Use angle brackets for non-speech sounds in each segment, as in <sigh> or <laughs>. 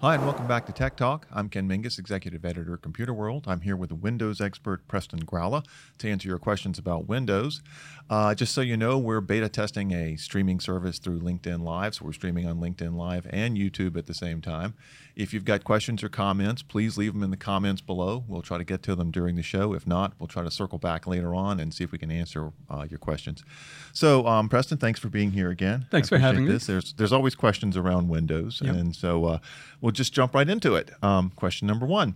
Hi, and welcome back to Tech Talk. I'm Ken Mingis, Executive Editor at Computer World. I'm here with Windows expert Preston Gralla to answer your questions about Windows. Uh, just so you know, we're beta testing a streaming service through LinkedIn Live, so we're streaming on LinkedIn Live and YouTube at the same time. If you've got questions or comments, please leave them in the comments below. We'll try to get to them during the show. If not, we'll try to circle back later on and see if we can answer uh, your questions. So, um, Preston, thanks for being here again. Thanks for having this. me. There's there's always questions around Windows, yep. and so uh, we'll just jump right into it. Um, question number one.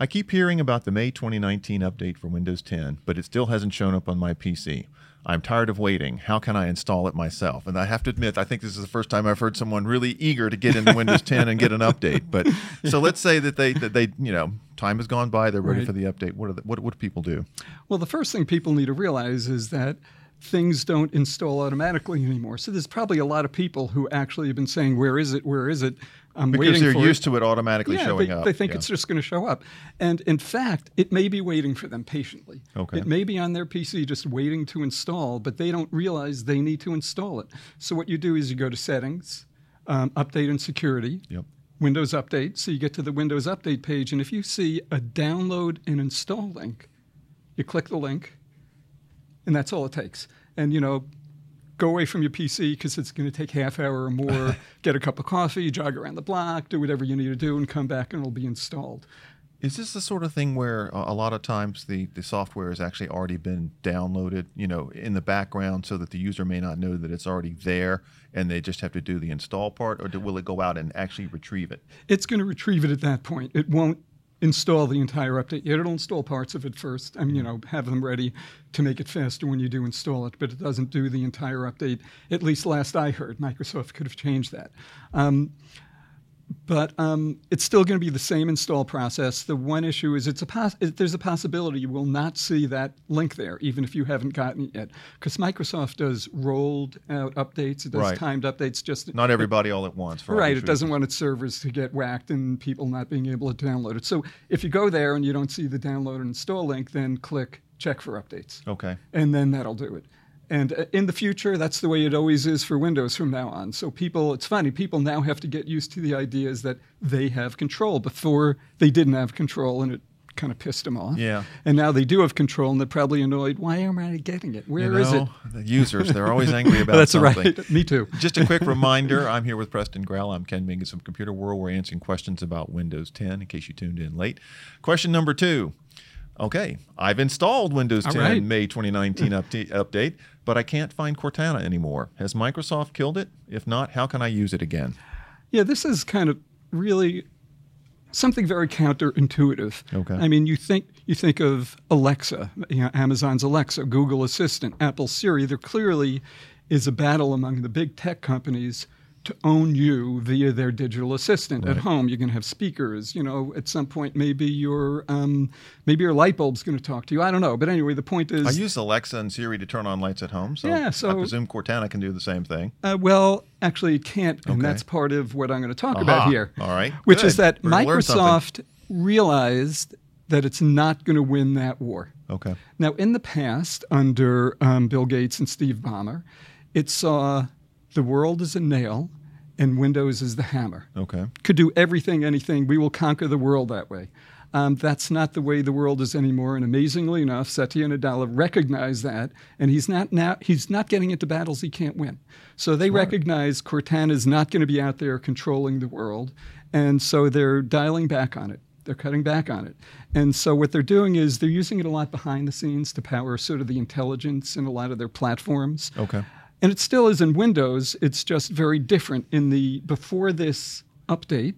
I keep hearing about the May 2019 update for Windows 10, but it still hasn't shown up on my PC. I'm tired of waiting. How can I install it myself? And I have to admit, I think this is the first time I've heard someone really eager to get into Windows 10 and get an update. But so <laughs> let's say that they that they you know time has gone by, they're ready right. for the update. What, the, what what do people do? Well, the first thing people need to realize is that things don't install automatically anymore. So there's probably a lot of people who actually have been saying, "Where is it? Where is it?" I'm because they're used it. to it automatically yeah, showing they, up. They think yeah. it's just going to show up, and in fact, it may be waiting for them patiently. Okay. It may be on their PC just waiting to install, but they don't realize they need to install it. So what you do is you go to Settings, um, Update and Security. Yep. Windows Update. So you get to the Windows Update page, and if you see a download and install link, you click the link, and that's all it takes and you know go away from your PC because it's going to take half hour or more. <laughs> get a cup of coffee, jog around the block, do whatever you need to do, and come back and it'll be installed. Is this the sort of thing where a lot of times the, the software has actually already been downloaded, you know, in the background so that the user may not know that it's already there and they just have to do the install part or do, will it go out and actually retrieve it? It's going to retrieve it at that point. It won't install the entire update. It'll install parts of it first. I mean, you know, have them ready to make it faster when you do install it, but it doesn't do the entire update. At least last I heard, Microsoft could have changed that. Um, but um, it's still going to be the same install process. The one issue is it's a pos- there's a possibility you will not see that link there, even if you haven't gotten it yet, because Microsoft does rolled out updates. It does right. timed updates. Just not everybody it, all at once. right. It doesn't want its servers to get whacked and people not being able to download it. So if you go there and you don't see the download and install link, then click check for updates. Okay. And then that'll do it. And uh, in the future, that's the way it always is for Windows from now on. So people, it's funny, people now have to get used to the ideas that they have control. Before they didn't have control, and it kind of pissed them off. Yeah. And now they do have control, and they're probably annoyed. Why am I getting it? Where you know, is it? The users, they're always angry <laughs> about That's something. right. <laughs> Me too. Just a quick <laughs> reminder: I'm here with Preston Gralla. I'm Ken Mingis from Computer World. We're answering questions about Windows 10. In case you tuned in late. Question number two. Okay, I've installed Windows 10 right. May 2019 update, update, but I can't find Cortana anymore. Has Microsoft killed it? If not, how can I use it again? Yeah, this is kind of really something very counterintuitive. Okay. I mean, you think you think of Alexa, you know, Amazon's Alexa, Google Assistant, Apple Siri. There clearly is a battle among the big tech companies to own you via their digital assistant right. at home. You're going to have speakers. You know, at some point, maybe your um, maybe your light bulb's going to talk to you. I don't know, but anyway, the point is. I use Alexa and Siri to turn on lights at home, so, yeah, so I presume Cortana can do the same thing. Uh, well, actually, it can't, and that's part of what I'm going to talk Aha. about here. All right, which Good. is that We're Microsoft realized that it's not going to win that war. Okay. Now, in the past, under um, Bill Gates and Steve Ballmer, it saw the world as a nail and Windows is the hammer. Okay. Could do everything, anything. We will conquer the world that way. Um, that's not the way the world is anymore. And amazingly enough, Satya Nadella recognized that, and he's not now he's not getting into battles he can't win. So they Smart. recognize Cortana is not going to be out there controlling the world, and so they're dialing back on it. They're cutting back on it. And so what they're doing is they're using it a lot behind the scenes to power sort of the intelligence in a lot of their platforms. Okay. And it still is in Windows. It's just very different. In the before this update,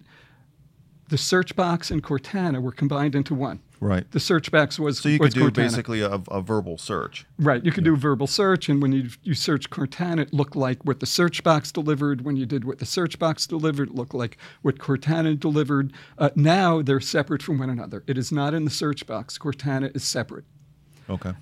the search box and Cortana were combined into one. Right. The search box was so you could do Cortana. basically a, a, verbal search. Right. You could yeah. do verbal search, and when you you search Cortana, it looked like what the search box delivered. When you did what the search box delivered, it looked like what Cortana delivered. Uh, now they're separate from one another. It is not in the search box. Cortana is separate. Okay.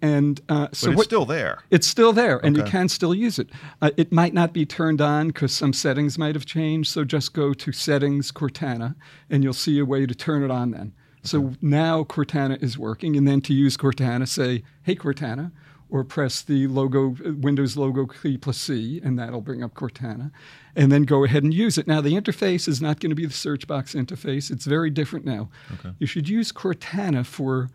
And uh, so but it's what, still there. It's still there, and okay. you can still use it. Uh, it might not be turned on because some settings might have changed. So just go to Settings Cortana, and you'll see a way to turn it on. Then, okay. so now Cortana is working, and then to use Cortana, say, "Hey Cortana, or press the logo Windows logo key plus C, and that'll bring up Cortana, and then go ahead and use it. Now the interface is not going to be the search box interface; it's very different now. Okay. You should use Cortana for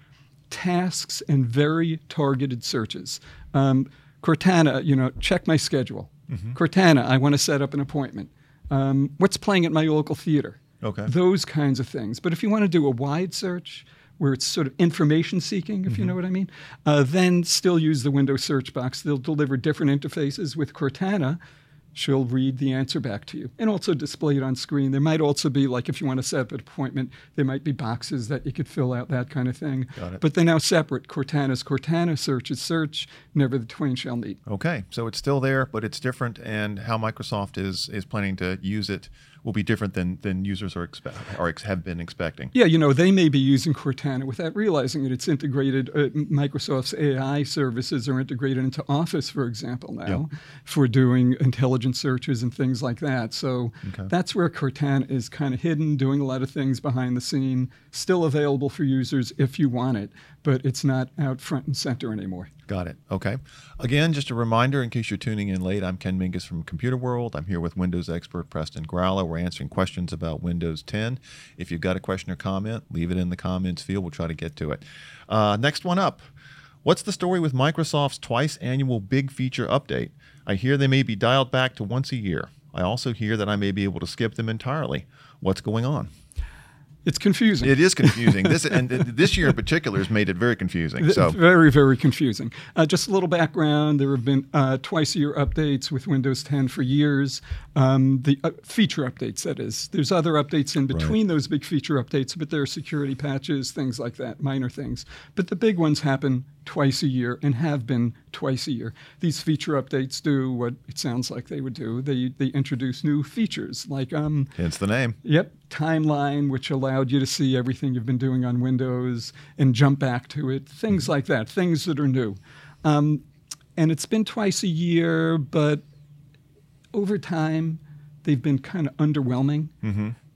tasks and very targeted searches. Um, Cortana, you know, check my schedule. Cortana, I want to set up an appointment. Um, what's playing at my local theater? Okay. Those kinds of things. But if you want to do a wide search where it's sort of information seeking, if you know what I mean, uh, then still use the Windows search box. They'll deliver different interfaces with Cortana. She'll read the answer back to you and also display it on screen. There might also be, like, if you want to set up an appointment, there might be boxes that you could fill out, that kind of thing. Got it. But they're now separate. Cortana's Cortana, search is search. Never the twain shall meet. Okay, so it's still there, but it's different, and how Microsoft is is planning to use it will be different than than users are expect or ex- have been expecting. Yeah, you know, they may be using Cortana without realizing it. It's integrated, uh, Microsoft's AI services are integrated into Office, for example, now for doing intelligent searches and things like that. So Okay. that's where Cortana is kind of hidden, doing a lot of things behind the scene, still available for users if you want it, but it's not out front and center anymore. Got it. Okay. Again, just a reminder in case you're tuning in late, I'm Ken Mingis from Computer World. I'm here with Windows expert Preston Gralla. We're answering questions about Windows 10. If you've got a question or comment, leave it in the comments field. We'll try to get to it. Uh, next one up. What's the story with Microsoft's twice annual big feature update? I hear they may be dialed back to once a year. I also hear that I may be able to skip them entirely. What's going on? It's confusing. It is confusing. this <laughs> and this year in particular has made it very confusing. So Very, very confusing. Uh, just a little background. There have been uh, twice a year updates with Windows 10 for years. Um, the uh, feature updates, that is. There's other updates in between those big feature updates, but there are security patches, things like that, minor things. But the big ones happen twice a year and have been twice a year. These feature updates do what it sounds like they would do. They, they introduce new features like um, hence the name. Yep, timeline, which allowed you to see everything you've been doing on Windows and jump back to it, things like that, things that are new. Um, and it's been twice a year, but over time, they've been kind of underwhelming.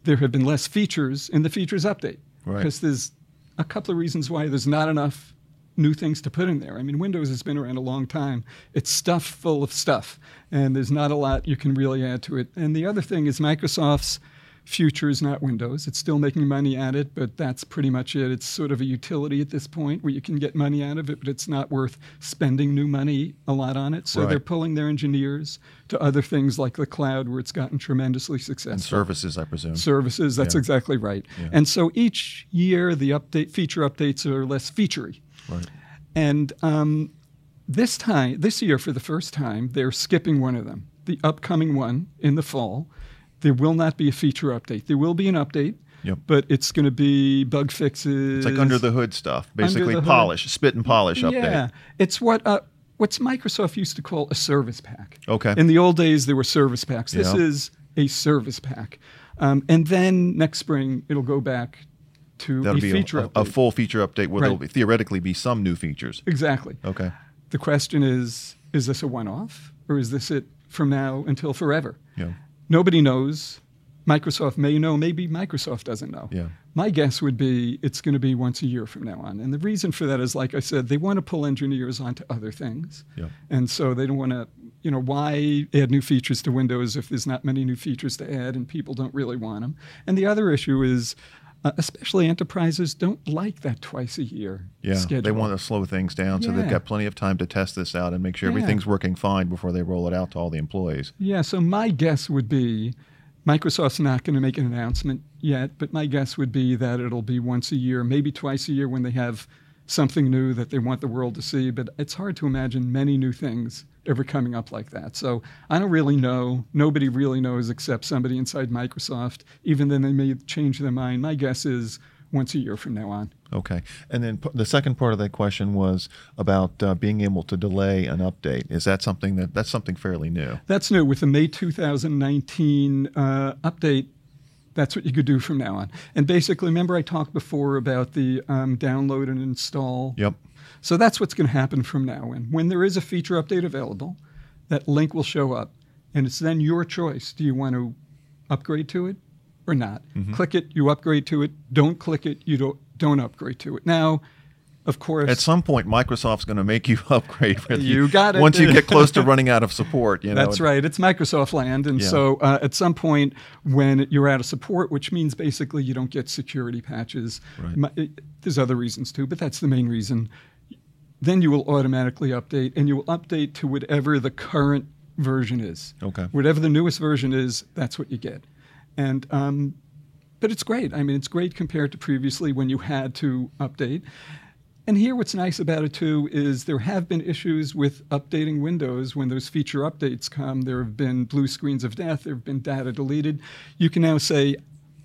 There have been less features in the features update Right. because there's a couple of reasons why there's not enough new things to put in there. I mean, Windows has been around a long time. It's stuffed full of stuff, and there's not a lot you can really add to it. And the other thing is Microsoft's future is not Windows. It's still making money at it, but that's pretty much it. It's sort of a utility at this point where you can get money out of it, but it's not worth spending new money a lot on it. So Right. they're pulling their engineers to other things like the cloud where it's gotten tremendously successful And services, I presume. services. That's Yeah. exactly right. Yeah. And so each year, the update feature updates are less featurey. Right. And um, this time, this year, for the first time, they're skipping one of them. The upcoming one in the fall, there will not be a feature update. There will be an update, Yep. but it's going to be bug fixes. It's like under the hood stuff, basically hood. polish, spit and polish update. Yeah, it's what uh, what's Microsoft used to call a service pack. Okay. In the old days, there were service packs. This Yeah. is a service pack, um, and then next spring it'll go back to That'll a be feature a, a, full feature update where Right. there'll be, theoretically be some new features. exactly. Okay. The question is: Is this a one-off, or is this it from now until forever? Yeah. Nobody knows. Microsoft may know, maybe Microsoft doesn't know. Yeah. My guess would be it's going to be once a year from now on. And the reason for that is, like I said, they want to pull engineers onto other things. Yep. And so they don't want to, you know, why add new features to Windows if there's not many new features to add and people don't really want them? And the other issue is, uh, especially enterprises don't like that twice a year Yeah. schedule. They want to slow things down so they've got plenty of time to test this out and make sure Yeah. everything's working fine before they roll it out to all the employees. Yeah, so my guess would be Microsoft's not going to make an announcement yet, but my guess would be that it'll be once a year, maybe twice a year when they have something new that they want the world to see. But it's hard to imagine many new things ever coming up like that. So I don't really know. Nobody really knows except somebody inside Microsoft. Even then, they may change their mind. My guess is once a year from now on. Okay. And then p- the second part of that question was about uh, being able to delay an update. Is that something that that's something fairly new? That's new with the May 2019 uh, update. That's what you could do from now on. And basically, remember I talked before about the um, download and install. Yep. So that's what's going to happen from now on. When there is a feature update available, that link will show up, and it's then your choice. Do you want to upgrade to it or not? Click it, you upgrade to it. Don't click it, you don't don't upgrade to it. Now, of course, At some point, Microsoft's going to make you <laughs> upgrade. With You got it. Once you get close to running out of support, you know. That's right. It's Microsoft land, and Yeah. so uh, at some point when you're out of support, which means basically you don't get security patches. Right. there's other reasons too, but that's the main reason. Then you will automatically update, and you will update to whatever the current version is. Okay. Whatever the newest version is, that's what you get. And um, but it's great. I mean, it's great compared to previously when you had to update. And here, what's nice about it too is there have been issues with updating Windows when those feature updates come. There have been blue screens of death. There have been data deleted. You can now say,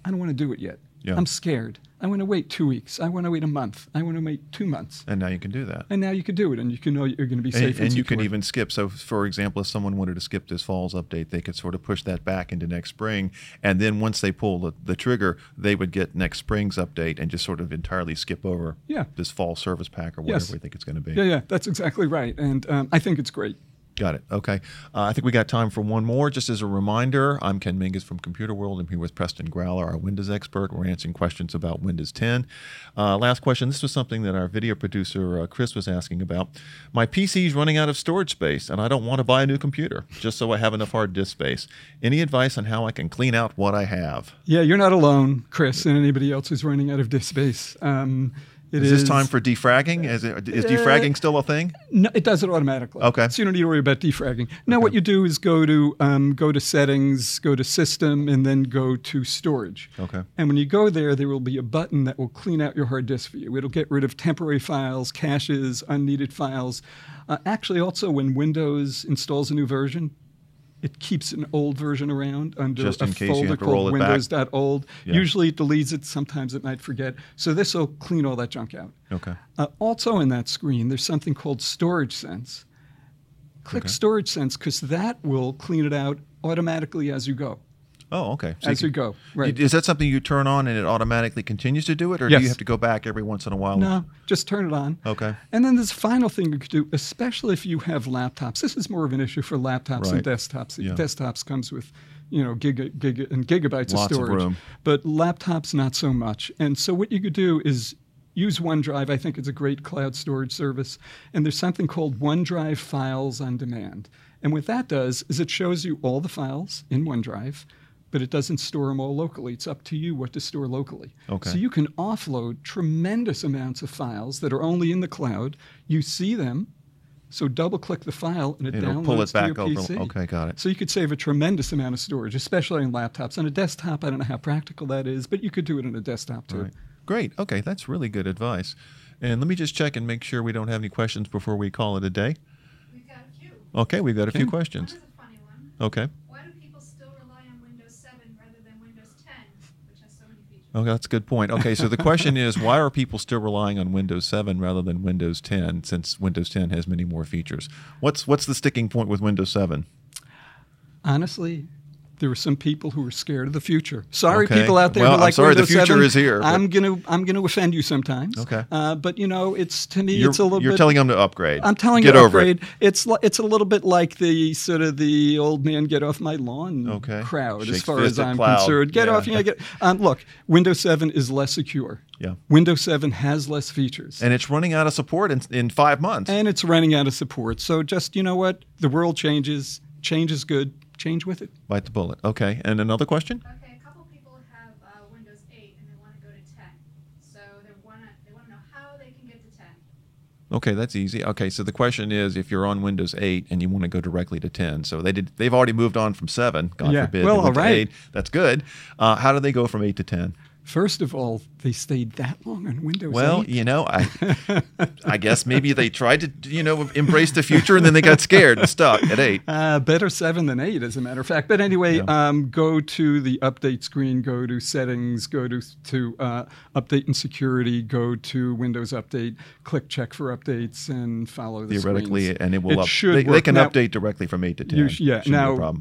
"I don't want to do it yet. Yeah. I'm scared. I want to wait two weeks. I want to wait a month. I want to wait two months." And now you can do that. And now you can do it, and you can know you're going to be And, safe. and you can even skip. So, for example, if someone wanted to skip this fall's update, they could sort of push that back into next spring. And then once they pull the, the trigger, they would get next spring's update and just sort of entirely skip over Yeah. this fall service pack or whatever Yes. we think it's going to be. Yeah, yeah, that's exactly right, and um, I think it's great. Got it. Okay. Uh, I think we got time for one more. Just as a reminder, I'm Ken Mingis from Computer World. I'm here with Preston Gralla, our Windows expert. We're answering questions about Windows 10. Uh, last question. This was something that our video producer, uh, Chris, was asking about. My PC is running out of storage space, and I don't want to buy a new computer just so I have enough hard disk space. Any advice on how I can clean out what I have? Yeah, you're not alone, Chris, and anybody else who's running out of disk space. Um, it Is this time for defragging? Is, it, is defragging still a thing? No, it does it automatically. Okay. So you don't need to worry about defragging. Now, what you do is go to um, go to settings, go to system, and then go to storage. Okay. And when you go there, there will be a button that will clean out your hard disk for you. It'll get rid of temporary files, caches, unneeded files. Uh, actually, also when Windows installs a new version. It keeps an old version around under Just a in case you folder have to called roll it back. Windows.old. Yeah. Usually it deletes it. Sometimes it might forget. So this will clean all that junk out. Okay. Uh, also in that screen, there's something called Storage Sense. Click Okay. Storage Sense because that will clean it out automatically as you go. Oh, okay. So as you can- go, right? Is that something you turn on and it automatically continues to do it, or do you have to go back every once in a while? No, just turn it on. Okay. And then this final thing you could do, especially if you have laptops. This is more of an issue for laptops and desktops. Yeah. Desktops comes with, you know, giga, giga and gigabytes Lots of of storage. room. But laptops not so much. And so what you could do is use OneDrive. I think it's a great cloud storage service. And there's something called OneDrive Files on Demand. And what that does is it shows you all the files in OneDrive. But it doesn't store them all locally. It's up to you what to store locally. Okay. So you can offload tremendous amounts of files that are only in the cloud. You see them, so double click the file and it It'll downloads pull it back to your over. PC. Okay, got it. So you could save a tremendous amount of storage, especially on laptops. On a desktop, I don't know how practical that is, but you could do it on a desktop too. Right. Great. Okay, that's really good advice. And let me just check and make sure we don't have any questions before we call it a day. We've got a few. Okay, we've got a few Okay. One questions. is a funny one. Okay. Why do people still rely on Windows 7 rather than Windows 10, which has Okay, that's a good point. Okay, so the question is why are people still relying on Windows 7 rather than Windows 10 since Windows 10 has many more features? What's what's the sticking point with Windows 7? Honestly, there were some people who were scared of the future. Sorry, Okay. people out there Well, who I'm like sorry, the future 7. is here, I'm gonna I'm gonna offend you sometimes. Okay. Uh, but you know, it's to me, You're, it's a little you're bit. telling them to upgrade. I'm telling Get you, over upgrade. it. It's it's a little bit like the sort of the old man get off my lawn Okay. crowd, as far as I'm cloud. concerned. Get Yeah. off, you know, get. Um, look, Windows 7 is less secure. Yeah. Windows 7 has less features. And it's running out of support in, in five months. and it's running out of support. So just you know what, the world changes. Change is good. Change with it. Bite the bullet. Okay. And another question? Okay, a couple people have uh, Windows 8 and they want to go to 10. So they want to they want to know how they can get to 10. Okay, that's easy. Okay, so the question is if you're on Windows 8 and you want to go directly to 10. So they did they've already moved on from 7, God Yeah. forbid. Well, they went to all right. 8. That's good. Uh, how do they go from 8 to 10? First of all, they stayed that long on Windows Well, 8. you know, I <laughs> I guess maybe they tried to, you know, embrace the future and then they got scared and stuck at 8. Uh, better seven than eight, as a matter of fact. But anyway, Yeah. um, go to the update screen, go to settings, go to to uh, update and security, go to Windows Update, click check for updates, and follow the Theoretically, screens. and it will It up, should they, they can Now- update directly from 8 to 10. You yeah, Shouldn't be a now,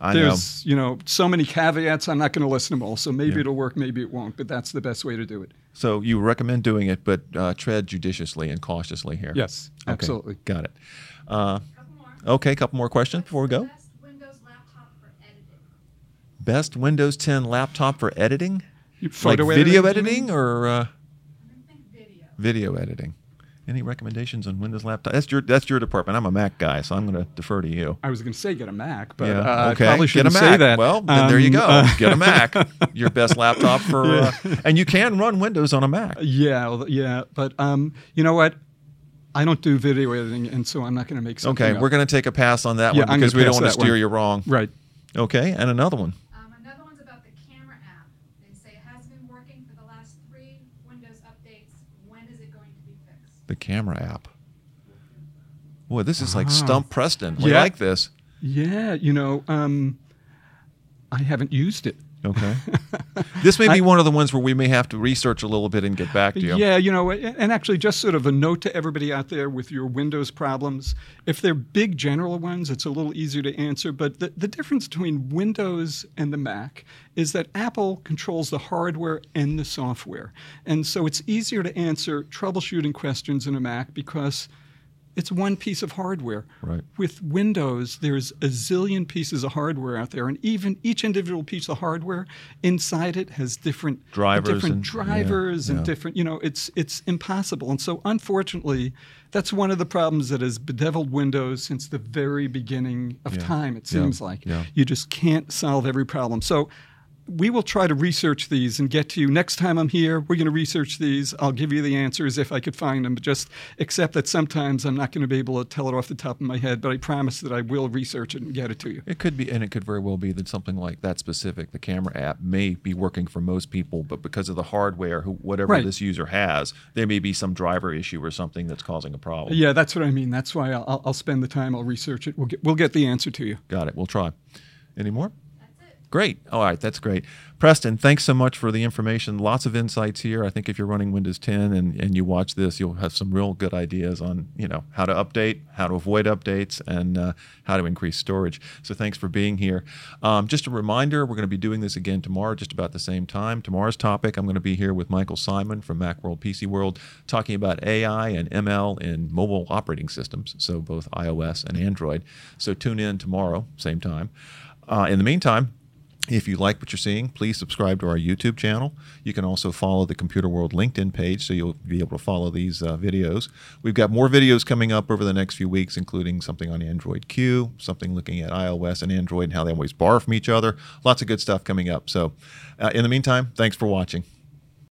problem. I know. There's you know so many caveats. I'm not going to list them all. So maybe Yeah. it'll work, maybe it won't. But that's the best way to do it. So you recommend doing it, but uh, tread judiciously and cautiously here. Yes, Okay, absolutely. Got it. Uh, couple more. okay, a couple more questions before we go. Best Windows laptop for editing. Best Windows 10 laptop for editing? You- like Photo video editing, you editing mean? or uh, I think video. video editing? Any recommendations on Windows laptop? That's your that's your department. I'm a Mac guy, so I'm going to defer to you. I was going to say get a Mac, but yeah. uh, okay. I probably shouldn't say that. Well, then there you Um, go. uh, Get a Mac. <laughs> Your best laptop for, uh, and you can run Windows on a Mac. yeah, yeah, but um, you know what? I don't do video editing, and so I'm not going to make. Okay, up. we're going to take a pass on that Yeah, one because we don't want to steer one. you wrong. right. Okay, and another one. Um, another one's about the camera app. They say it has been working for the last three Windows updates. When is it going to be fixed? The camera app. Boy, this is like Ah. Stump Preston. We Yeah. like this. Yeah, you know, um, I haven't used it. Okay. <laughs> this may be I- one of the ones where we may have to research a little bit and get back to you. Yeah, you know, and actually, just sort of a note to everybody out there with your Windows problems. If they're big general ones, it's a little easier to answer. But the, the difference between Windows and the Mac is that Apple controls the hardware and the software. And so it's easier to answer troubleshooting questions in a Mac because it's one piece of hardware. Right. With Windows, there's a zillion pieces of hardware out there, and even each individual piece of hardware inside it has different Drivers different and- yeah, drivers and yeah. different. You know, it's it's impossible. And so, unfortunately, that's one of the problems that has bedeviled Windows since the very beginning of Yeah. time. It Yeah. seems like Yeah. you just can't solve every problem. So. We will try to research these and get to you. Next time I'm here, we're going to research these. I'll give you the answers if I could find them. But just accept that sometimes I'm not going to be able to tell it off the top of my head. But I promise that I will research it and get it to you. It could be, and it could very well be that something like that specific, the camera app, may be working for most people, but because of the hardware, who, whatever Right. this user has, there may be some driver issue or something that's causing a problem. Yeah, that's what I mean. That's why I'll, I'll- spend the time. I'll research it. We'll get we'll get the answer to you. Got it. We'll try. Any more? Great. All right, that's great. Preston, thanks so much for the information. Lots of insights here. I think if you're running Windows 10 and, and you watch this, you'll have some real good ideas on you know how to update, how to avoid updates, and uh, how to increase storage. So thanks for being here. Um, just a reminder, we're going to be doing this again tomorrow, just about the same time. Tomorrow's topic, I'm going to be here with Michael Simon from Macworld PC World, talking about AI and ML in mobile operating systems, so both iOS and Android. So tune in tomorrow, same time. Uh, in the meantime, if you like what you're seeing, please subscribe to our YouTube channel. You can also follow the Computer World LinkedIn page so you'll be able to follow these uh, videos. We've got more videos coming up over the next few weeks, including something on Android Q, something looking at iOS and Android and how they always borrow from each other. Lots of good stuff coming up. So, uh, in the meantime, thanks for watching.